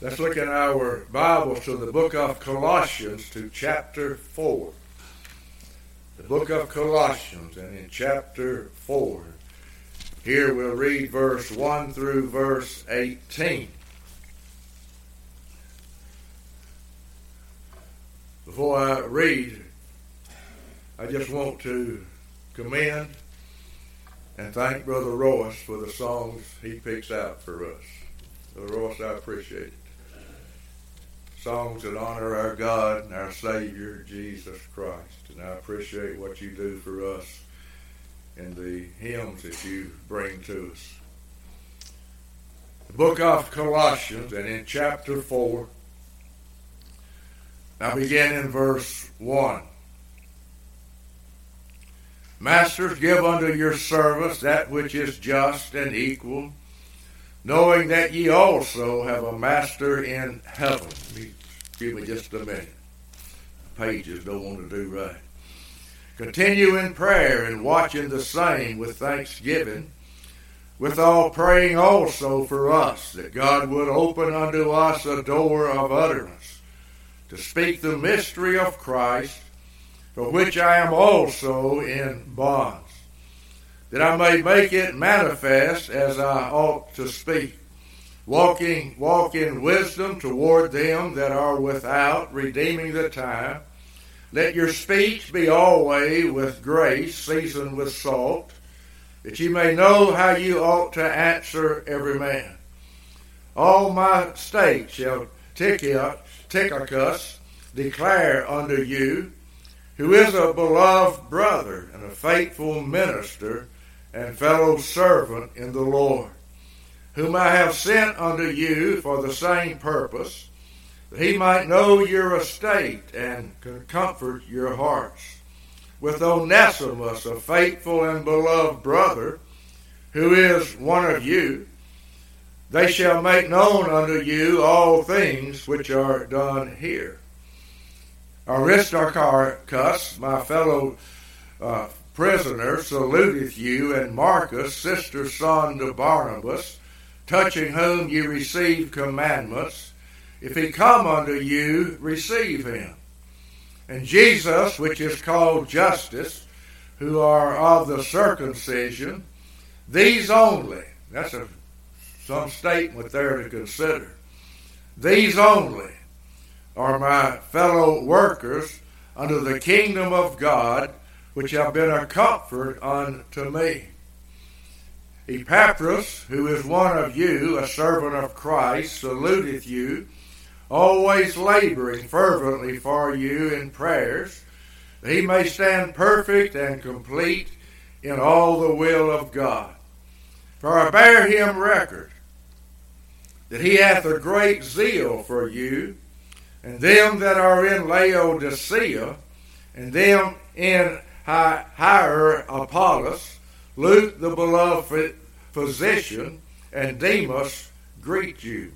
Let's look in our Bibles to the book of Colossians to chapter 4. The book of Colossians, and in chapter 4, here we'll read verse 1 through verse 18. Before I read, I just want to commend and thank Brother Royce for the songs he picks out for us. Brother Royce, I appreciate it songs that honor our God and our Savior, Jesus Christ. And I appreciate what you do for us and the hymns that you bring to us. The book of Colossians, and in chapter 4, I begin in verse 1. Masters, give unto your service that which is just and equal knowing that ye also have a master in heaven. Give me just a minute. Pages don't want to do right. Continue in prayer and watching the same with thanksgiving, with all praying also for us, that God would open unto us a door of utterance, to speak the mystery of Christ, for which I am also in bonds that I may make it manifest as I ought to speak. Walking, walk in wisdom toward them that are without, redeeming the time. Let your speech be always with grace, seasoned with salt, that ye may know how you ought to answer every man. All my state shall Tychicus declare unto you, who is a beloved brother and a faithful minister and fellow servant in the Lord, whom I have sent unto you for the same purpose, that he might know your estate and comfort your hearts. With Onesimus, a faithful and beloved brother, who is one of you, they shall make known unto you all things which are done here. Aristarchus, my fellow uh, prisoner saluteth you, and Marcus, sister son to Barnabas, touching whom ye received commandments. If he come unto you, receive him. And Jesus, which is called Justus, who are of the circumcision, these only, that's a, some statement there to consider, these only are my fellow workers under the kingdom of God which have been a comfort unto me. Epaphras, who is one of you, a servant of Christ, saluteth you, always laboring fervently for you in prayers, that he may stand perfect and complete in all the will of God. For I bear him record that he hath a great zeal for you, and them that are in Laodicea, and them in Hierapolis, Luke the beloved physician, and Demas greet you.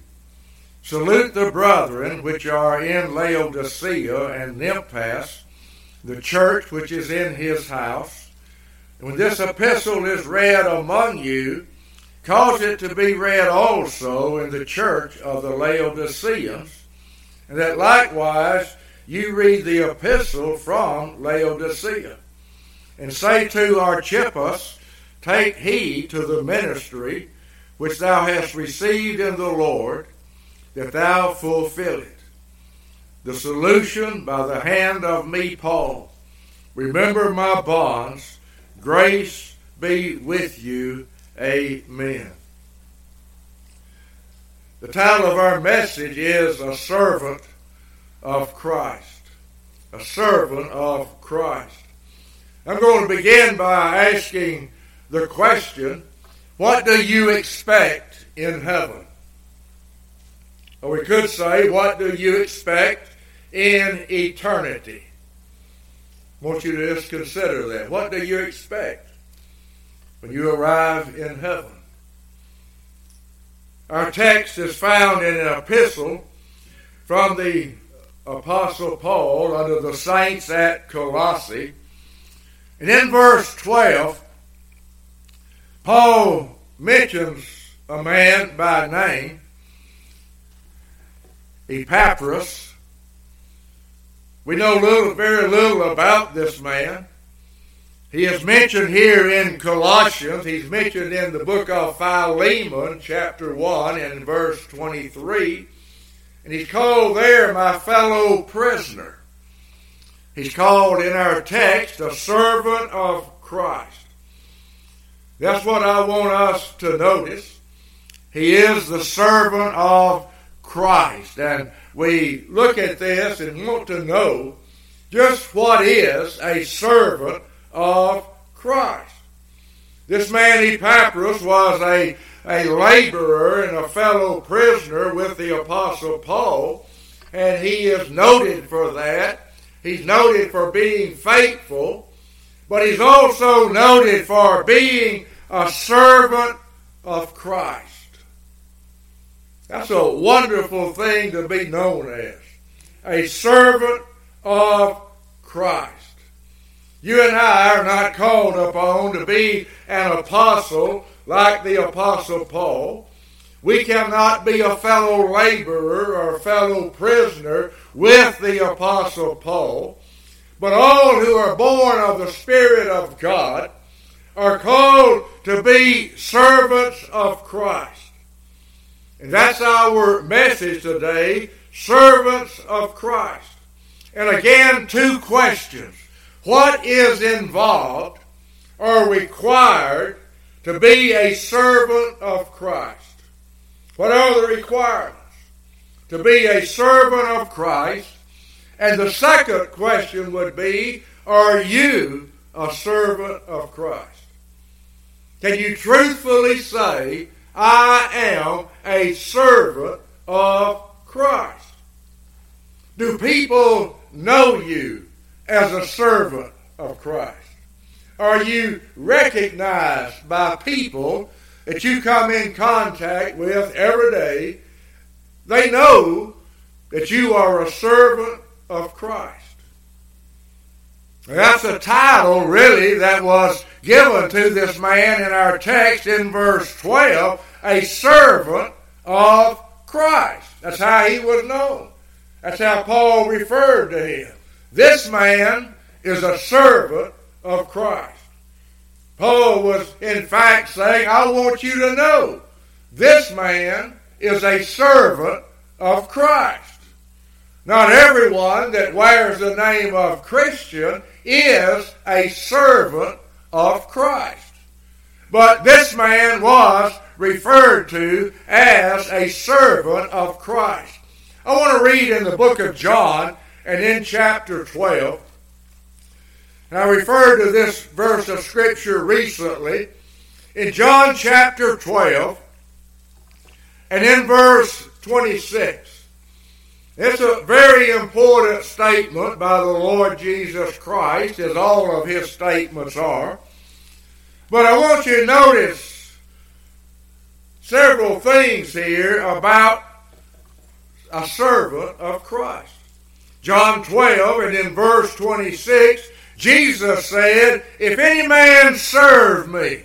Salute the brethren which are in Laodicea and Nymphas, the church which is in his house. When this epistle is read among you, cause it to be read also in the church of the Laodiceans, and that likewise you read the epistle from Laodicea and say to Archippus, Take heed to the ministry which thou hast received in the Lord, that thou fulfill it. The solution by the hand of me, Paul. Remember my bonds. Grace be with you. Amen. The title of our message is A Servant of Christ. A Servant of Christ. I'm going to begin by asking the question what do you expect in heaven? Or we could say, what do you expect in eternity? I want you to just consider that. What do you expect when you arrive in heaven? Our text is found in an epistle from the Apostle Paul under the saints at Colossae. And in verse 12, Paul mentions a man by name, Epaphras. We know little, very little about this man. He is mentioned here in Colossians. He's mentioned in the book of Philemon, chapter 1, and verse 23. And he's called there my fellow prisoner. He's called in our text a servant of Christ. That's what I want us to notice. He is the servant of Christ. And we look at this and want to know just what is a servant of Christ. This man Epaphras was a, a laborer and a fellow prisoner with the Apostle Paul, and he is noted for that. He's noted for being faithful, but he's also noted for being a servant of Christ. That's a wonderful thing to be known as. A servant of Christ. You and I are not called upon to be an apostle like the apostle Paul. We cannot be a fellow laborer or fellow prisoner with the apostle Paul. But all who are born of the Spirit of God are called to be servants of Christ. And that's our message today servants of Christ. And again, two questions. What is involved or required to be a servant of Christ? What are the requirements? To be a servant of Christ. And the second question would be Are you a servant of Christ? Can you truthfully say, I am a servant of Christ. Do people know you as a servant of Christ? Are you recognized by people that you come in contact with every day? They know that you are a servant of Christ. That's a title, really, that was given to this man in our text in verse 12 a servant of Christ. That's how he was known. That's how Paul referred to him. This man is a servant of Christ. Paul was, in fact, saying, I want you to know this man is a servant of Christ. Not everyone that wears the name of Christian is a servant of Christ. But this man was referred to as a servant of Christ. I want to read in the book of John and in chapter 12. And I referred to this verse of Scripture recently. In John chapter 12 and in verse 26. It's a very important statement by the Lord Jesus Christ, as all of his statements are. But I want you to notice several things here about a servant of Christ. John 12 and in verse 26, Jesus said, If any man serve me,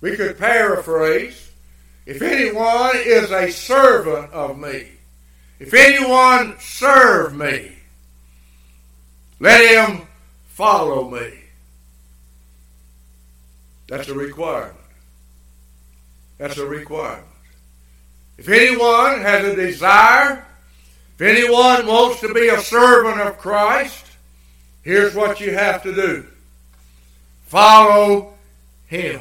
we could paraphrase, if anyone is a servant of me, if anyone serve me, let him follow me. That's a requirement. That's a requirement. If anyone has a desire, if anyone wants to be a servant of Christ, here's what you have to do follow him.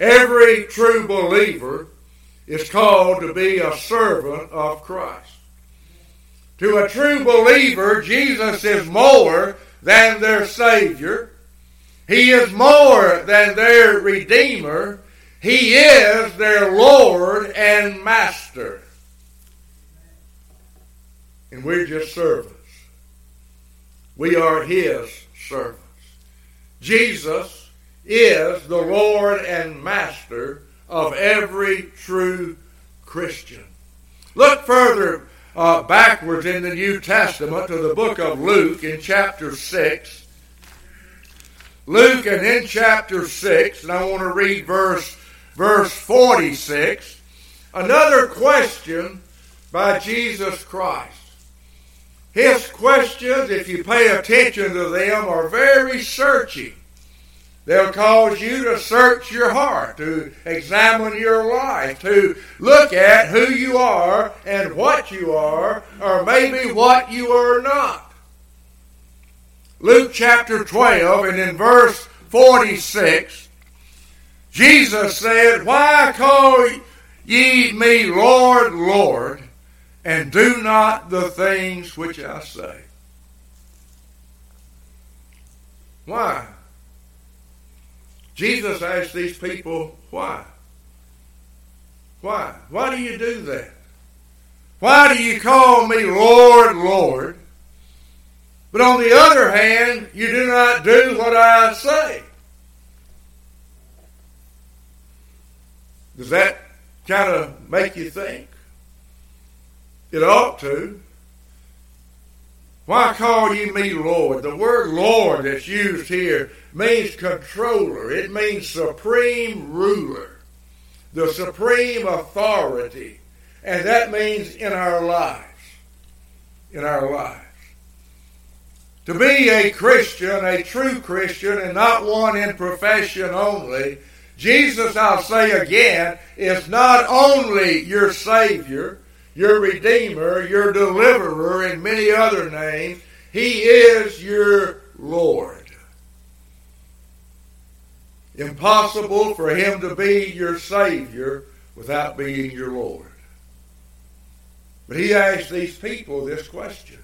Every true believer is called to be a servant of Christ. To a true believer, Jesus is more than their Savior. He is more than their Redeemer. He is their Lord and Master. And we're just servants. We are His servants. Jesus is the Lord and Master of every true Christian. Look further uh, backwards in the New Testament to the book of Luke in chapter 6. Luke and in chapter 6, and I want to read verse, verse 46. another question by Jesus Christ. His questions, if you pay attention to them, are very searching. They'll cause you to search your heart, to examine your life, to look at who you are and what you are, or maybe what you are not. Luke chapter 12 and in verse 46, Jesus said, Why call ye me Lord, Lord, and do not the things which I say? Why? Jesus asked these people, Why? Why? Why do you do that? Why do you call me Lord, Lord? But on the other hand, you do not do what I say. Does that kind of make you think? It ought to. Why call you me Lord? The word Lord that's used here means controller. It means supreme ruler. The supreme authority. And that means in our lives. In our lives. To be a Christian, a true Christian, and not one in profession only, Jesus, I'll say again, is not only your Savior, your Redeemer, your Deliverer, and many other names, He is your Lord. Impossible for Him to be your Savior without being your Lord. But He asked these people this question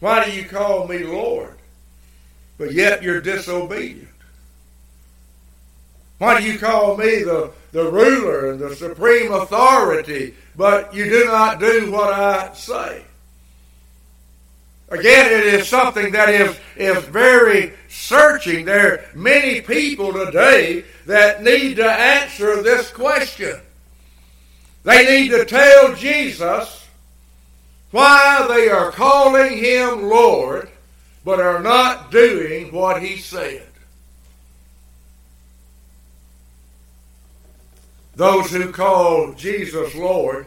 Why do you call me Lord? But yet you're disobedient. Why do you call me the, the ruler and the supreme authority, but you do not do what I say? Again, it is something that is, is very searching. There are many people today that need to answer this question. They need to tell Jesus why they are calling him Lord, but are not doing what he said. Those who call Jesus Lord,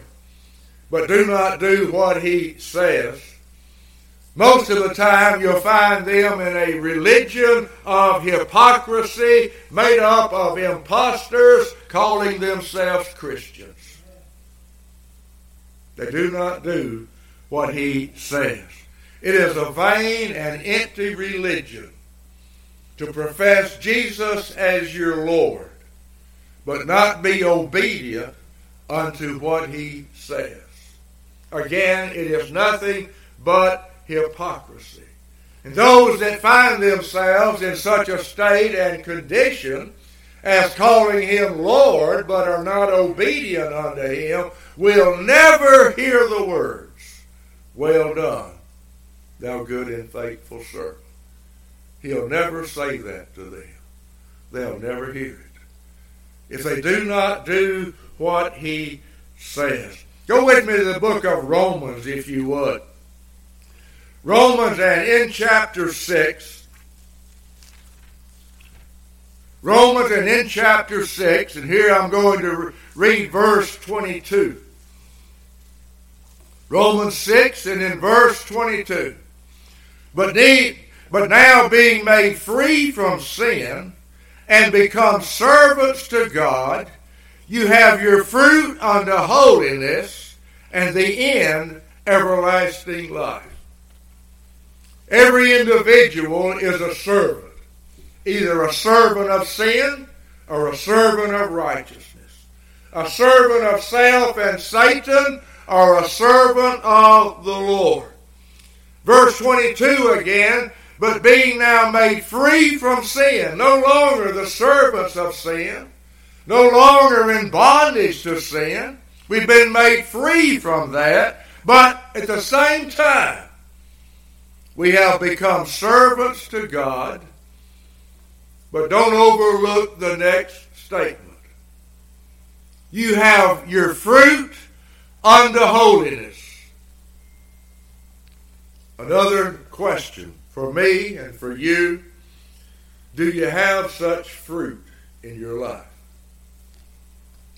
but do not do what he says. Most of the time, you'll find them in a religion of hypocrisy made up of impostors calling themselves Christians. They do not do what he says. It is a vain and empty religion to profess Jesus as your Lord but not be obedient unto what he says. Again, it is nothing but hypocrisy. And those that find themselves in such a state and condition as calling him Lord but are not obedient unto him will never hear the words, Well done, thou good and faithful servant. He'll never say that to them. They'll never hear it if they do not do what he says. Go with me to the book of Romans, if you would. Romans, and in chapter 6, Romans, and in chapter 6, and here I'm going to read verse 22. Romans 6, and in verse 22. But, need, but now being made free from sin, and become servants to God, you have your fruit unto holiness, and the end everlasting life. Every individual is a servant, either a servant of sin or a servant of righteousness, a servant of self and Satan or a servant of the Lord. Verse 22 again but being now made free from sin, no longer the servants of sin, no longer in bondage to sin. We've been made free from that, but at the same time, we have become servants to God. But don't overlook the next statement. You have your fruit unto holiness. Another question for me and for you, do you have such fruit in your life?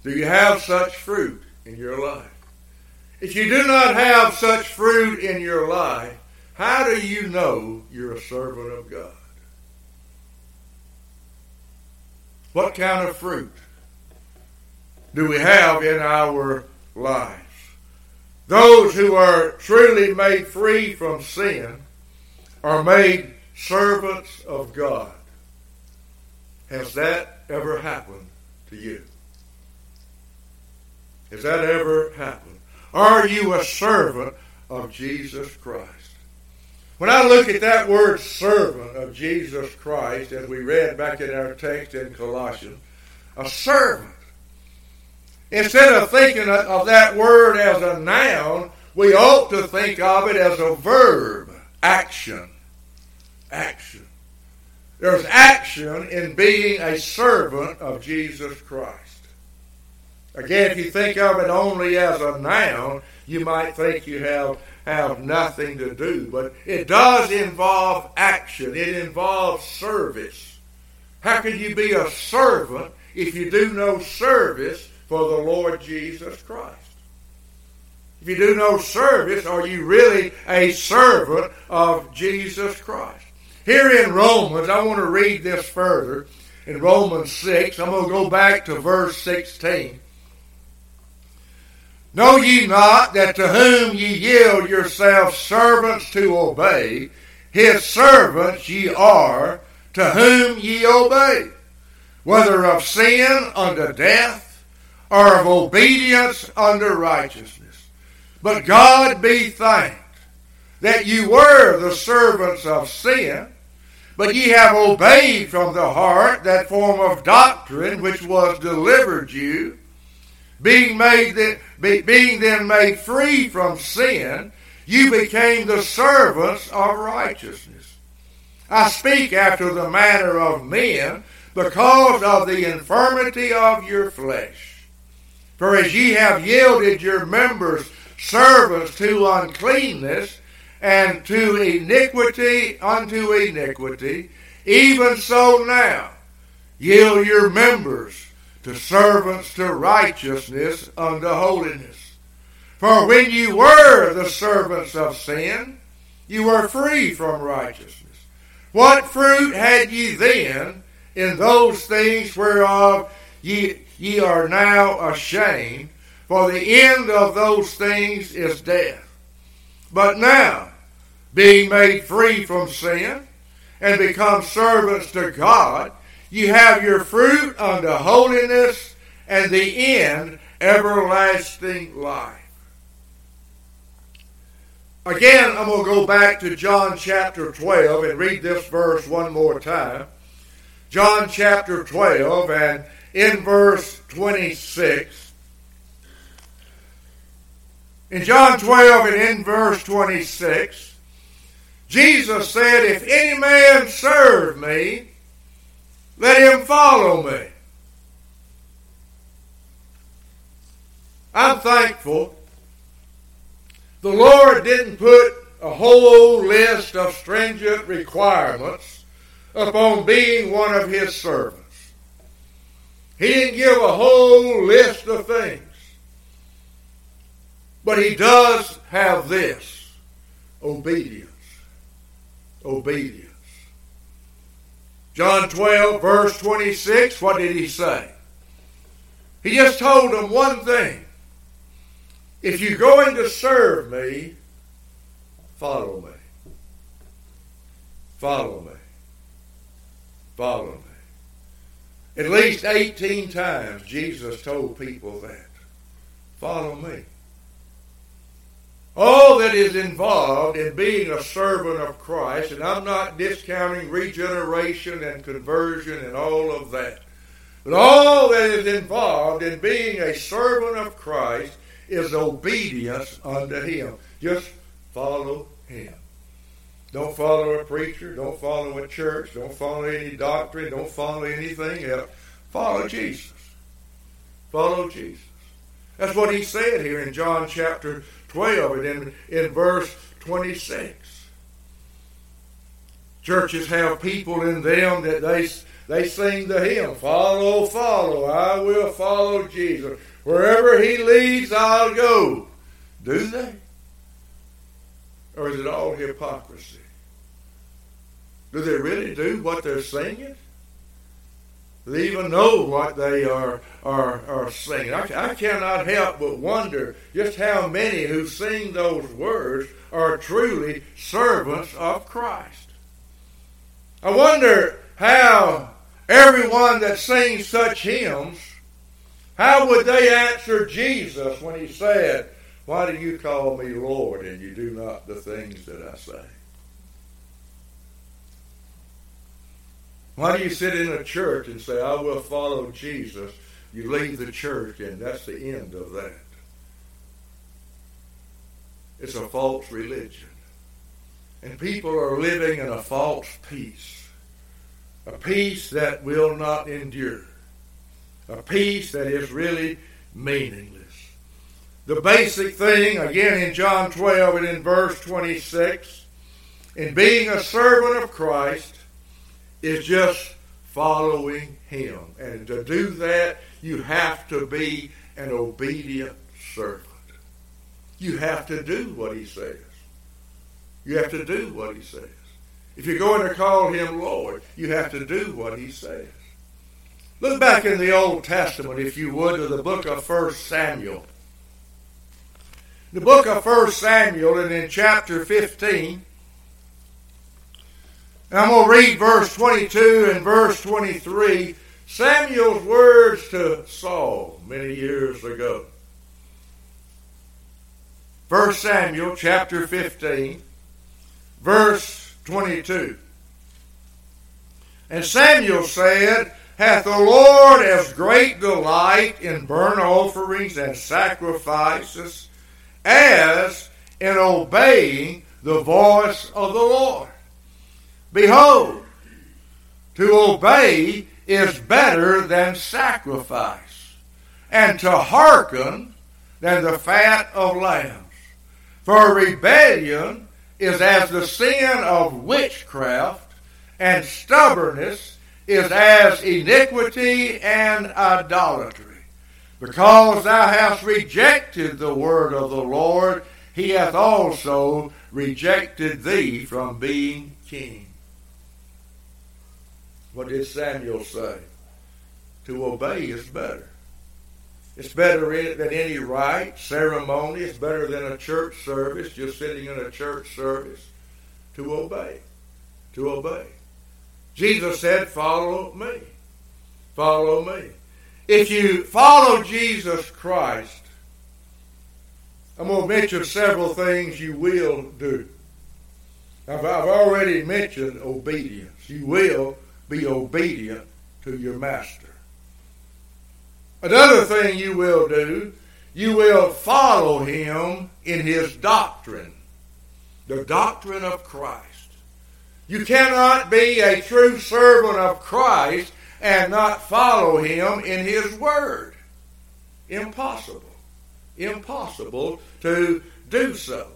Do you have such fruit in your life. If you do not have such fruit in your life, how do you know you're a servant of God? What kind of fruit do we have in our lives? Those who are truly made free from sin are made servants of God. Has that ever happened to you? Has that ever happened? Are you a servant of Jesus Christ? When I look at that word servant of Jesus Christ, as we read back in our text in Colossians, a servant. Instead of thinking of that word as a noun, we ought to think of it as a verb, action. Action. There's action in being a servant of Jesus Christ. Again, if you think of it only as a noun, you might think you have have nothing to do. But it does involve action, it involves service. How can you be a servant if you do no service for the Lord Jesus Christ? If you do no service, are you really a servant of Jesus Christ? Here in Romans, I want to read this further. In Romans 6, I'm going to go back to verse 16. Know ye not that to whom ye yield yourselves servants to obey, his servants ye are, to whom ye obey, whether of sin unto death, or of obedience unto righteousness. But God be thanked that ye were the servants of sin, but ye have obeyed from the heart that form of doctrine which was delivered you being made that, be, being then made free from sin, you became the servants of righteousness. I speak after the manner of men because of the infirmity of your flesh. For as ye have yielded your members servants to uncleanness and to iniquity unto iniquity, even so now yield your members to servants to righteousness unto holiness. For when you were the servants of sin, you were free from righteousness. What fruit had ye then in those things whereof ye, ye are now ashamed? For the end of those things is death. But now, being made free from sin, and become servants to God, you have your fruit unto holiness, and the end everlasting life. Again, I'm going to go back to John chapter 12 and read this verse one more time. John chapter 12 and in verse 26. In John 12 and in verse 26, Jesus said, If any man serve me, let him follow me. I'm thankful the Lord didn't put a whole list of stringent requirements upon being one of his servants. He didn't give a whole list of things. But he does have this obedience. Obedience. John 12, verse 26, what did he say? He just told them one thing. If you're going to serve me, follow me. Follow me. Follow me. At least 18 times Jesus told people that. Follow me all that is involved in being a servant of Christ, and I'm not discounting regeneration and conversion and all of that, but all that is involved in being a servant of Christ is obedience unto Him. Just follow Him. Don't follow a preacher, don't follow a church, don't follow any doctrine, don't follow anything else. Follow Jesus. Follow Jesus. That's what he said here in John chapter 12 and in, in verse 26. Churches have people in them that they, they sing the hymn, Follow, follow, I will follow Jesus. Wherever he leads, I'll go. Do they? Or is it all hypocrisy? Do they really do what they're singing? Even know what they are, are, are singing? I, I cannot help but wonder just how many who sing those words are truly servants of Christ. I wonder how everyone that sings such hymns how would they answer Jesus when he said, Why do you call me Lord and you do not the things that I say? Why do you sit in a church and say, I will follow Jesus? You leave the church and that's the end of that. It's a false religion. And people are living in a false peace. A peace that will not endure a peace that is really meaningless. The basic thing, again in John 12 and in verse 26, in being a servant of Christ, is just following Him. And to do that, you have to be an obedient servant. You have to do what He says. You have to do what He says. If you're going to call Him Lord, you have to do what He says. Look back in the Old Testament, if you would, to the book of 1 Samuel. The book of 1 Samuel, and in chapter 15, and I'm going to read verse 22 and verse 23. Samuel's words to Saul many years ago. 1 Samuel chapter 15, verse 22. And Samuel said, hath the Lord as great delight in burnt offerings and sacrifices as in obeying the voice of the Lord. Behold, to obey is better than sacrifice, and to hearken than the fat of lambs. For rebellion is as the sin of witchcraft, and stubbornness is as iniquity and idolatry. Because thou hast rejected the word of the Lord, he hath also rejected thee from being king. What did Samuel say? To obey is better. It's better than any rite, ceremony. It's better than a church service, just sitting in a church service. To obey. To obey. Jesus said, Follow me. Follow me. If you follow Jesus Christ, I'm going to mention several things you will do. I've, I've already mentioned obedience. You will be obedient to your master. Another thing you will do, you will follow him in his doctrine, the doctrine of Christ. You cannot be a true servant of Christ and not follow him in his word. Impossible. Impossible to do so.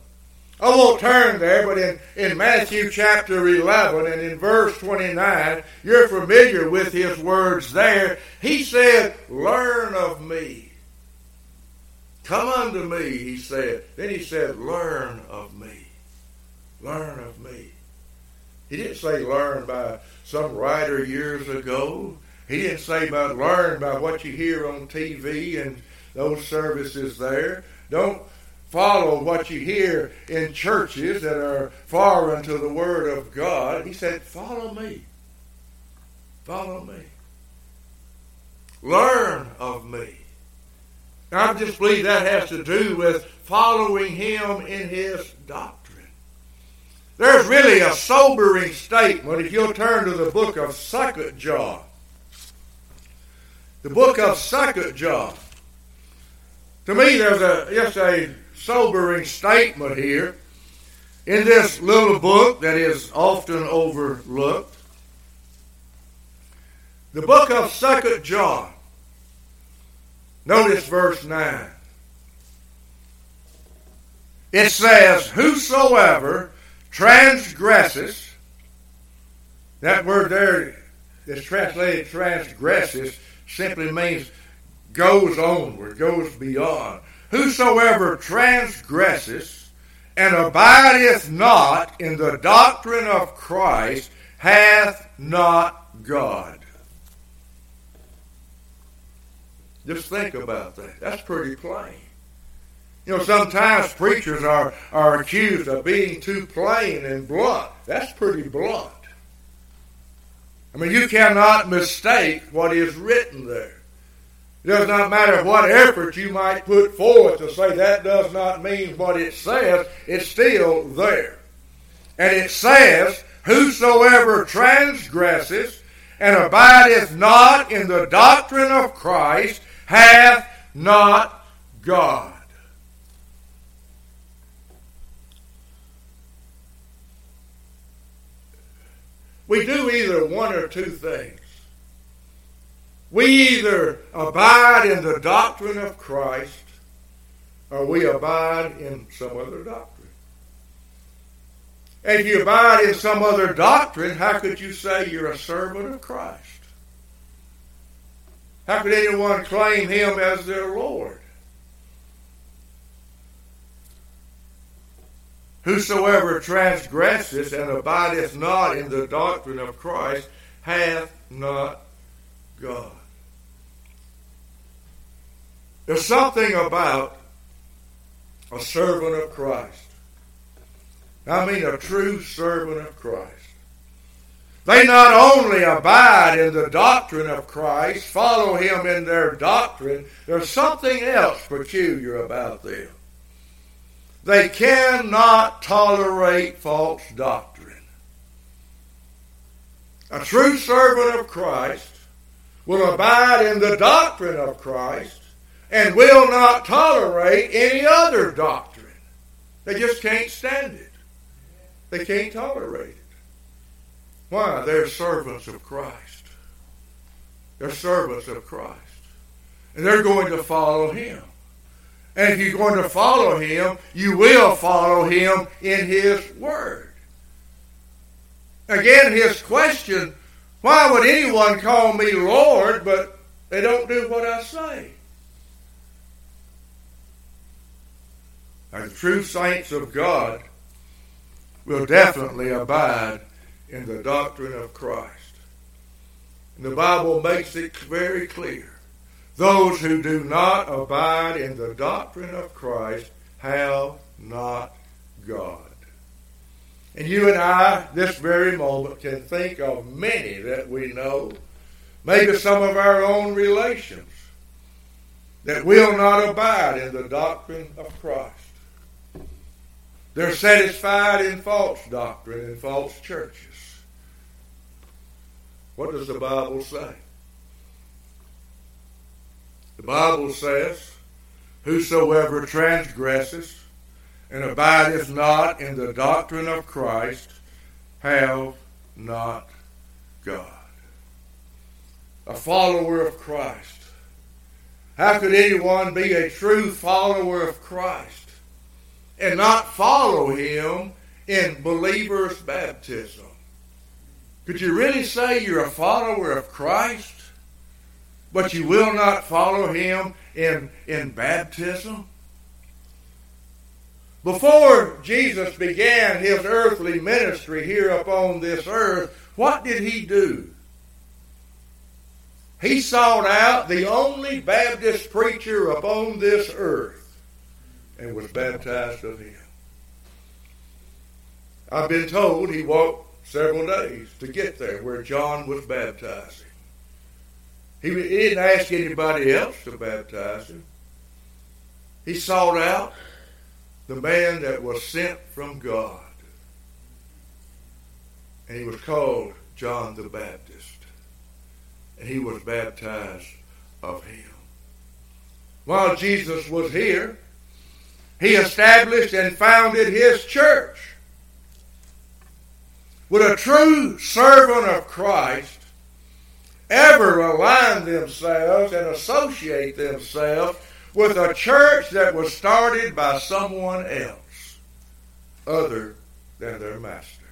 I won't turn there, but in, in Matthew chapter 11 and in verse 29, you're familiar with his words there. He said, Learn of me. Come unto me, he said. Then he said, Learn of me. Learn of me. He didn't say learn by some writer years ago. He didn't say about learn by what you hear on TV and those services there. Don't follow what you hear in churches that are far into the Word of God. He said, follow me. Follow me. Learn of me. I just believe that has to do with following Him in His doctrine. There's really a sobering statement if you'll turn to the book of Second John. The book of Second John. To me, there's a just a sobering statement here in this little book that is often overlooked. The book of Second John. Notice verse 9. It says, Whosoever transgresses, that word there is translated transgresses, simply means goes onward, goes beyond. Whosoever transgresses and abideth not in the doctrine of Christ hath not God. Just think about that. That's pretty plain. You know, sometimes preachers are, are accused of being too plain and blunt. That's pretty blunt. I mean, you cannot mistake what is written there. It does not matter what effort you might put forth to say that does not mean what it says, it's still there. And it says, Whosoever transgresses and abideth not in the doctrine of Christ hath not God. We do either one or two things. We either abide in the doctrine of Christ or we abide in some other doctrine. If you abide in some other doctrine, how could you say you're a servant of Christ? How could anyone claim him as their Lord? Whosoever transgresseth and abideth not in the doctrine of Christ hath not God. There's something about a servant of Christ. I mean, a true servant of Christ. They not only abide in the doctrine of Christ, follow him in their doctrine, there's something else peculiar about them. They cannot tolerate false doctrine. A true servant of Christ will abide in the doctrine of Christ and will not tolerate any other doctrine. They just can't stand it. They can't tolerate it. Why? They're servants of Christ. They're servants of Christ. And they're going to follow Him. And if you're going to follow Him, you will follow Him in His Word. Again, his question why would anyone call me Lord, but they don't do what I say? The true saints of God will definitely abide in the doctrine of Christ. And the Bible makes it very clear. Those who do not abide in the doctrine of Christ have not God. And you and I, this very moment, can think of many that we know, maybe some of our own relations, that will not abide in the doctrine of Christ. They're satisfied in false doctrine and false churches. What does the Bible say? The Bible says, Whosoever transgresses and abideth not in the doctrine of Christ have not God. A follower of Christ. How could anyone be a true follower of Christ and not follow him in believer's baptism? Could you really say you're a follower of Christ, but you will not follow him in, in baptism? Before Jesus began his earthly ministry here upon this earth, what did he do? He sought out the only Baptist preacher upon this earth and was baptized of him. I've been told he walked several days to get there where John was baptizing. He, he didn't ask anybody else to baptize him. He sought out the man that was sent from God. And he was called John the Baptist. And he was baptized of him. While Jesus was here, he established and founded his church. Would a true servant of Christ ever align themselves and associate themselves with a church that was started by someone else other than their master.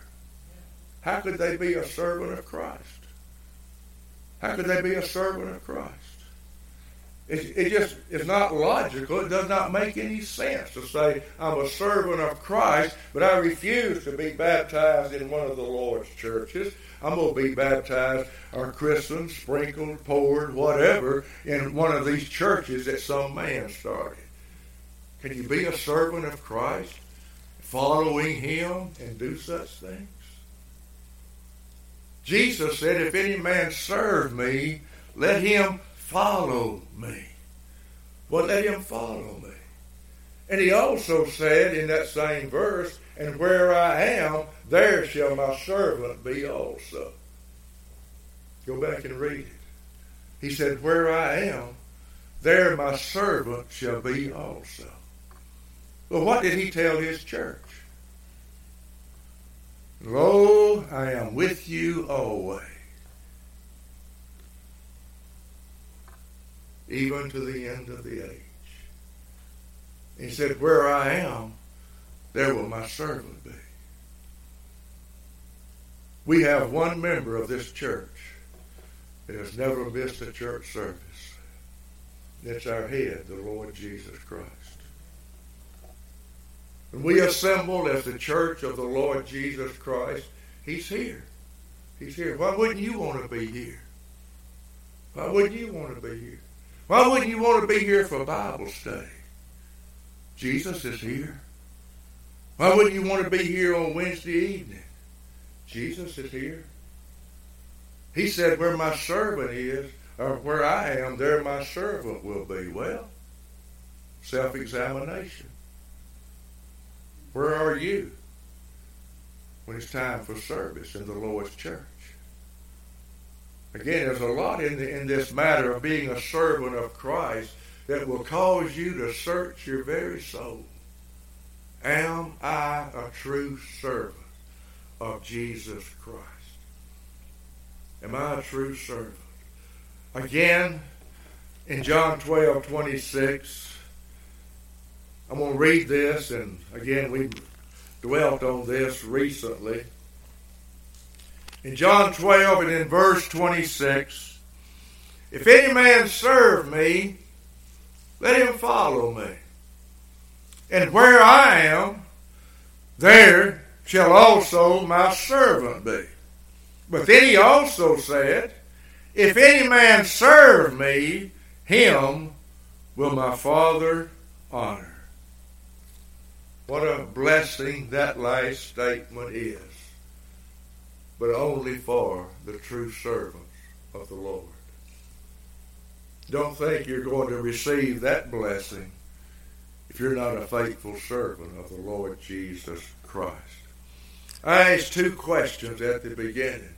How could they be a servant of Christ? How could they be a servant of Christ? It, it just is not logical. It does not make any sense to say I'm a servant of Christ, but I refuse to be baptized in one of the Lord's churches. I'm going to be baptized or christened, sprinkled, poured, whatever, in one of these churches that some man started. Can you be a servant of Christ, following him, and do such things? Jesus said, If any man serve me, let him follow me. Well, let him follow me. And he also said in that same verse, And where I am, there shall my servant be also. Go back and read it. He said, Where I am, there my servant shall be also. Well, what did he tell his church? Lo, I am with you always even to the end of the age. He said, Where I am, there will my servant be. We have one member of this church that has never missed a church service. It's our head, the Lord Jesus Christ. When we assemble as the church of the Lord Jesus Christ, He's here. He's here. Why wouldn't you want to be here? Why wouldn't you want to be here? Why wouldn't you want to be here for Bible study? Jesus is here. Why wouldn't you want to be here on Wednesday evening? Jesus is here. He said, Where my servant is, or where I am, there my servant will be. Well, self examination. Where are you when it's time for service in the Lord's church? Again, there's a lot in, the, in this matter of being a servant of Christ that will cause you to search your very soul. Am I a true servant of Jesus Christ? Am I a true servant? Again, in John 12, 26, I'm going to read this, and again, we dwelt on this recently. In John 12 and in verse 26, if any man serve me, let him follow me. And where I am, there shall also my servant be. But then he also said, If any man serve me, him will my Father honor. What a blessing that last statement is but only for the true servants of the Lord. Don't think you're going to receive that blessing if you're not a faithful servant of the Lord Jesus Christ. I asked two questions at the beginning.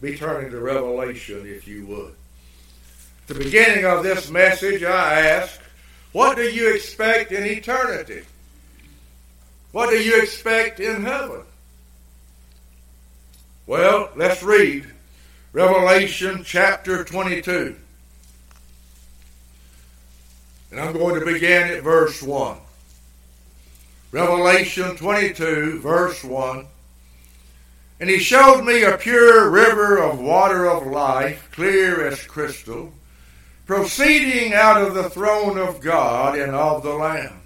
Be turning to Revelation if you would. At the beginning of this message, I asked, What do you expect in eternity? What do you expect in heaven? Well, let's read Revelation chapter 22. And I'm going to begin at verse 1. Revelation 22, verse 1. And he showed me a pure river of water of life, clear as crystal, proceeding out of the throne of God and of the Lamb.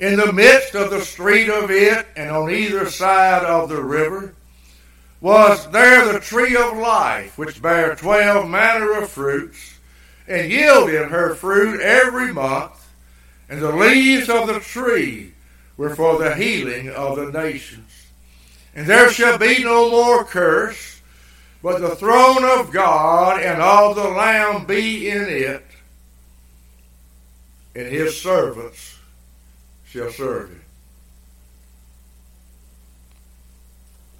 In the midst of the street of it, and on either side of the river, was there the tree of life, which bare twelve manner of fruits, and yielded her fruit every month, and the leaves of the tree were for the healing of the nations. And there shall be no more curse, but the throne of God and of the Lamb be in it, and his servants shall serve him.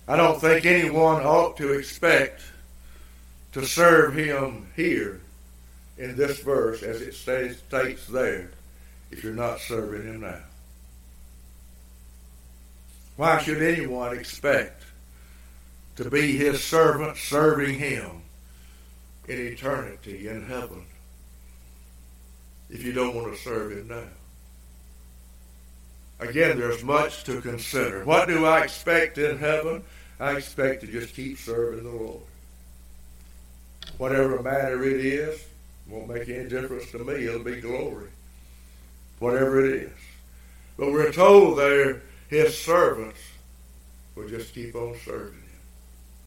I don't think anyone ought to expect to serve him here in this verse as it says, states there if you're not serving him now. Why should anyone expect to be his servant serving him in eternity in heaven if you don't want to serve him now? Again, there's much to consider. What do I expect in heaven? I expect to just keep serving the Lord. Whatever matter it is, Won't make any difference to me. It'll be glory. Whatever it is. But we're told there his servants will just keep on serving.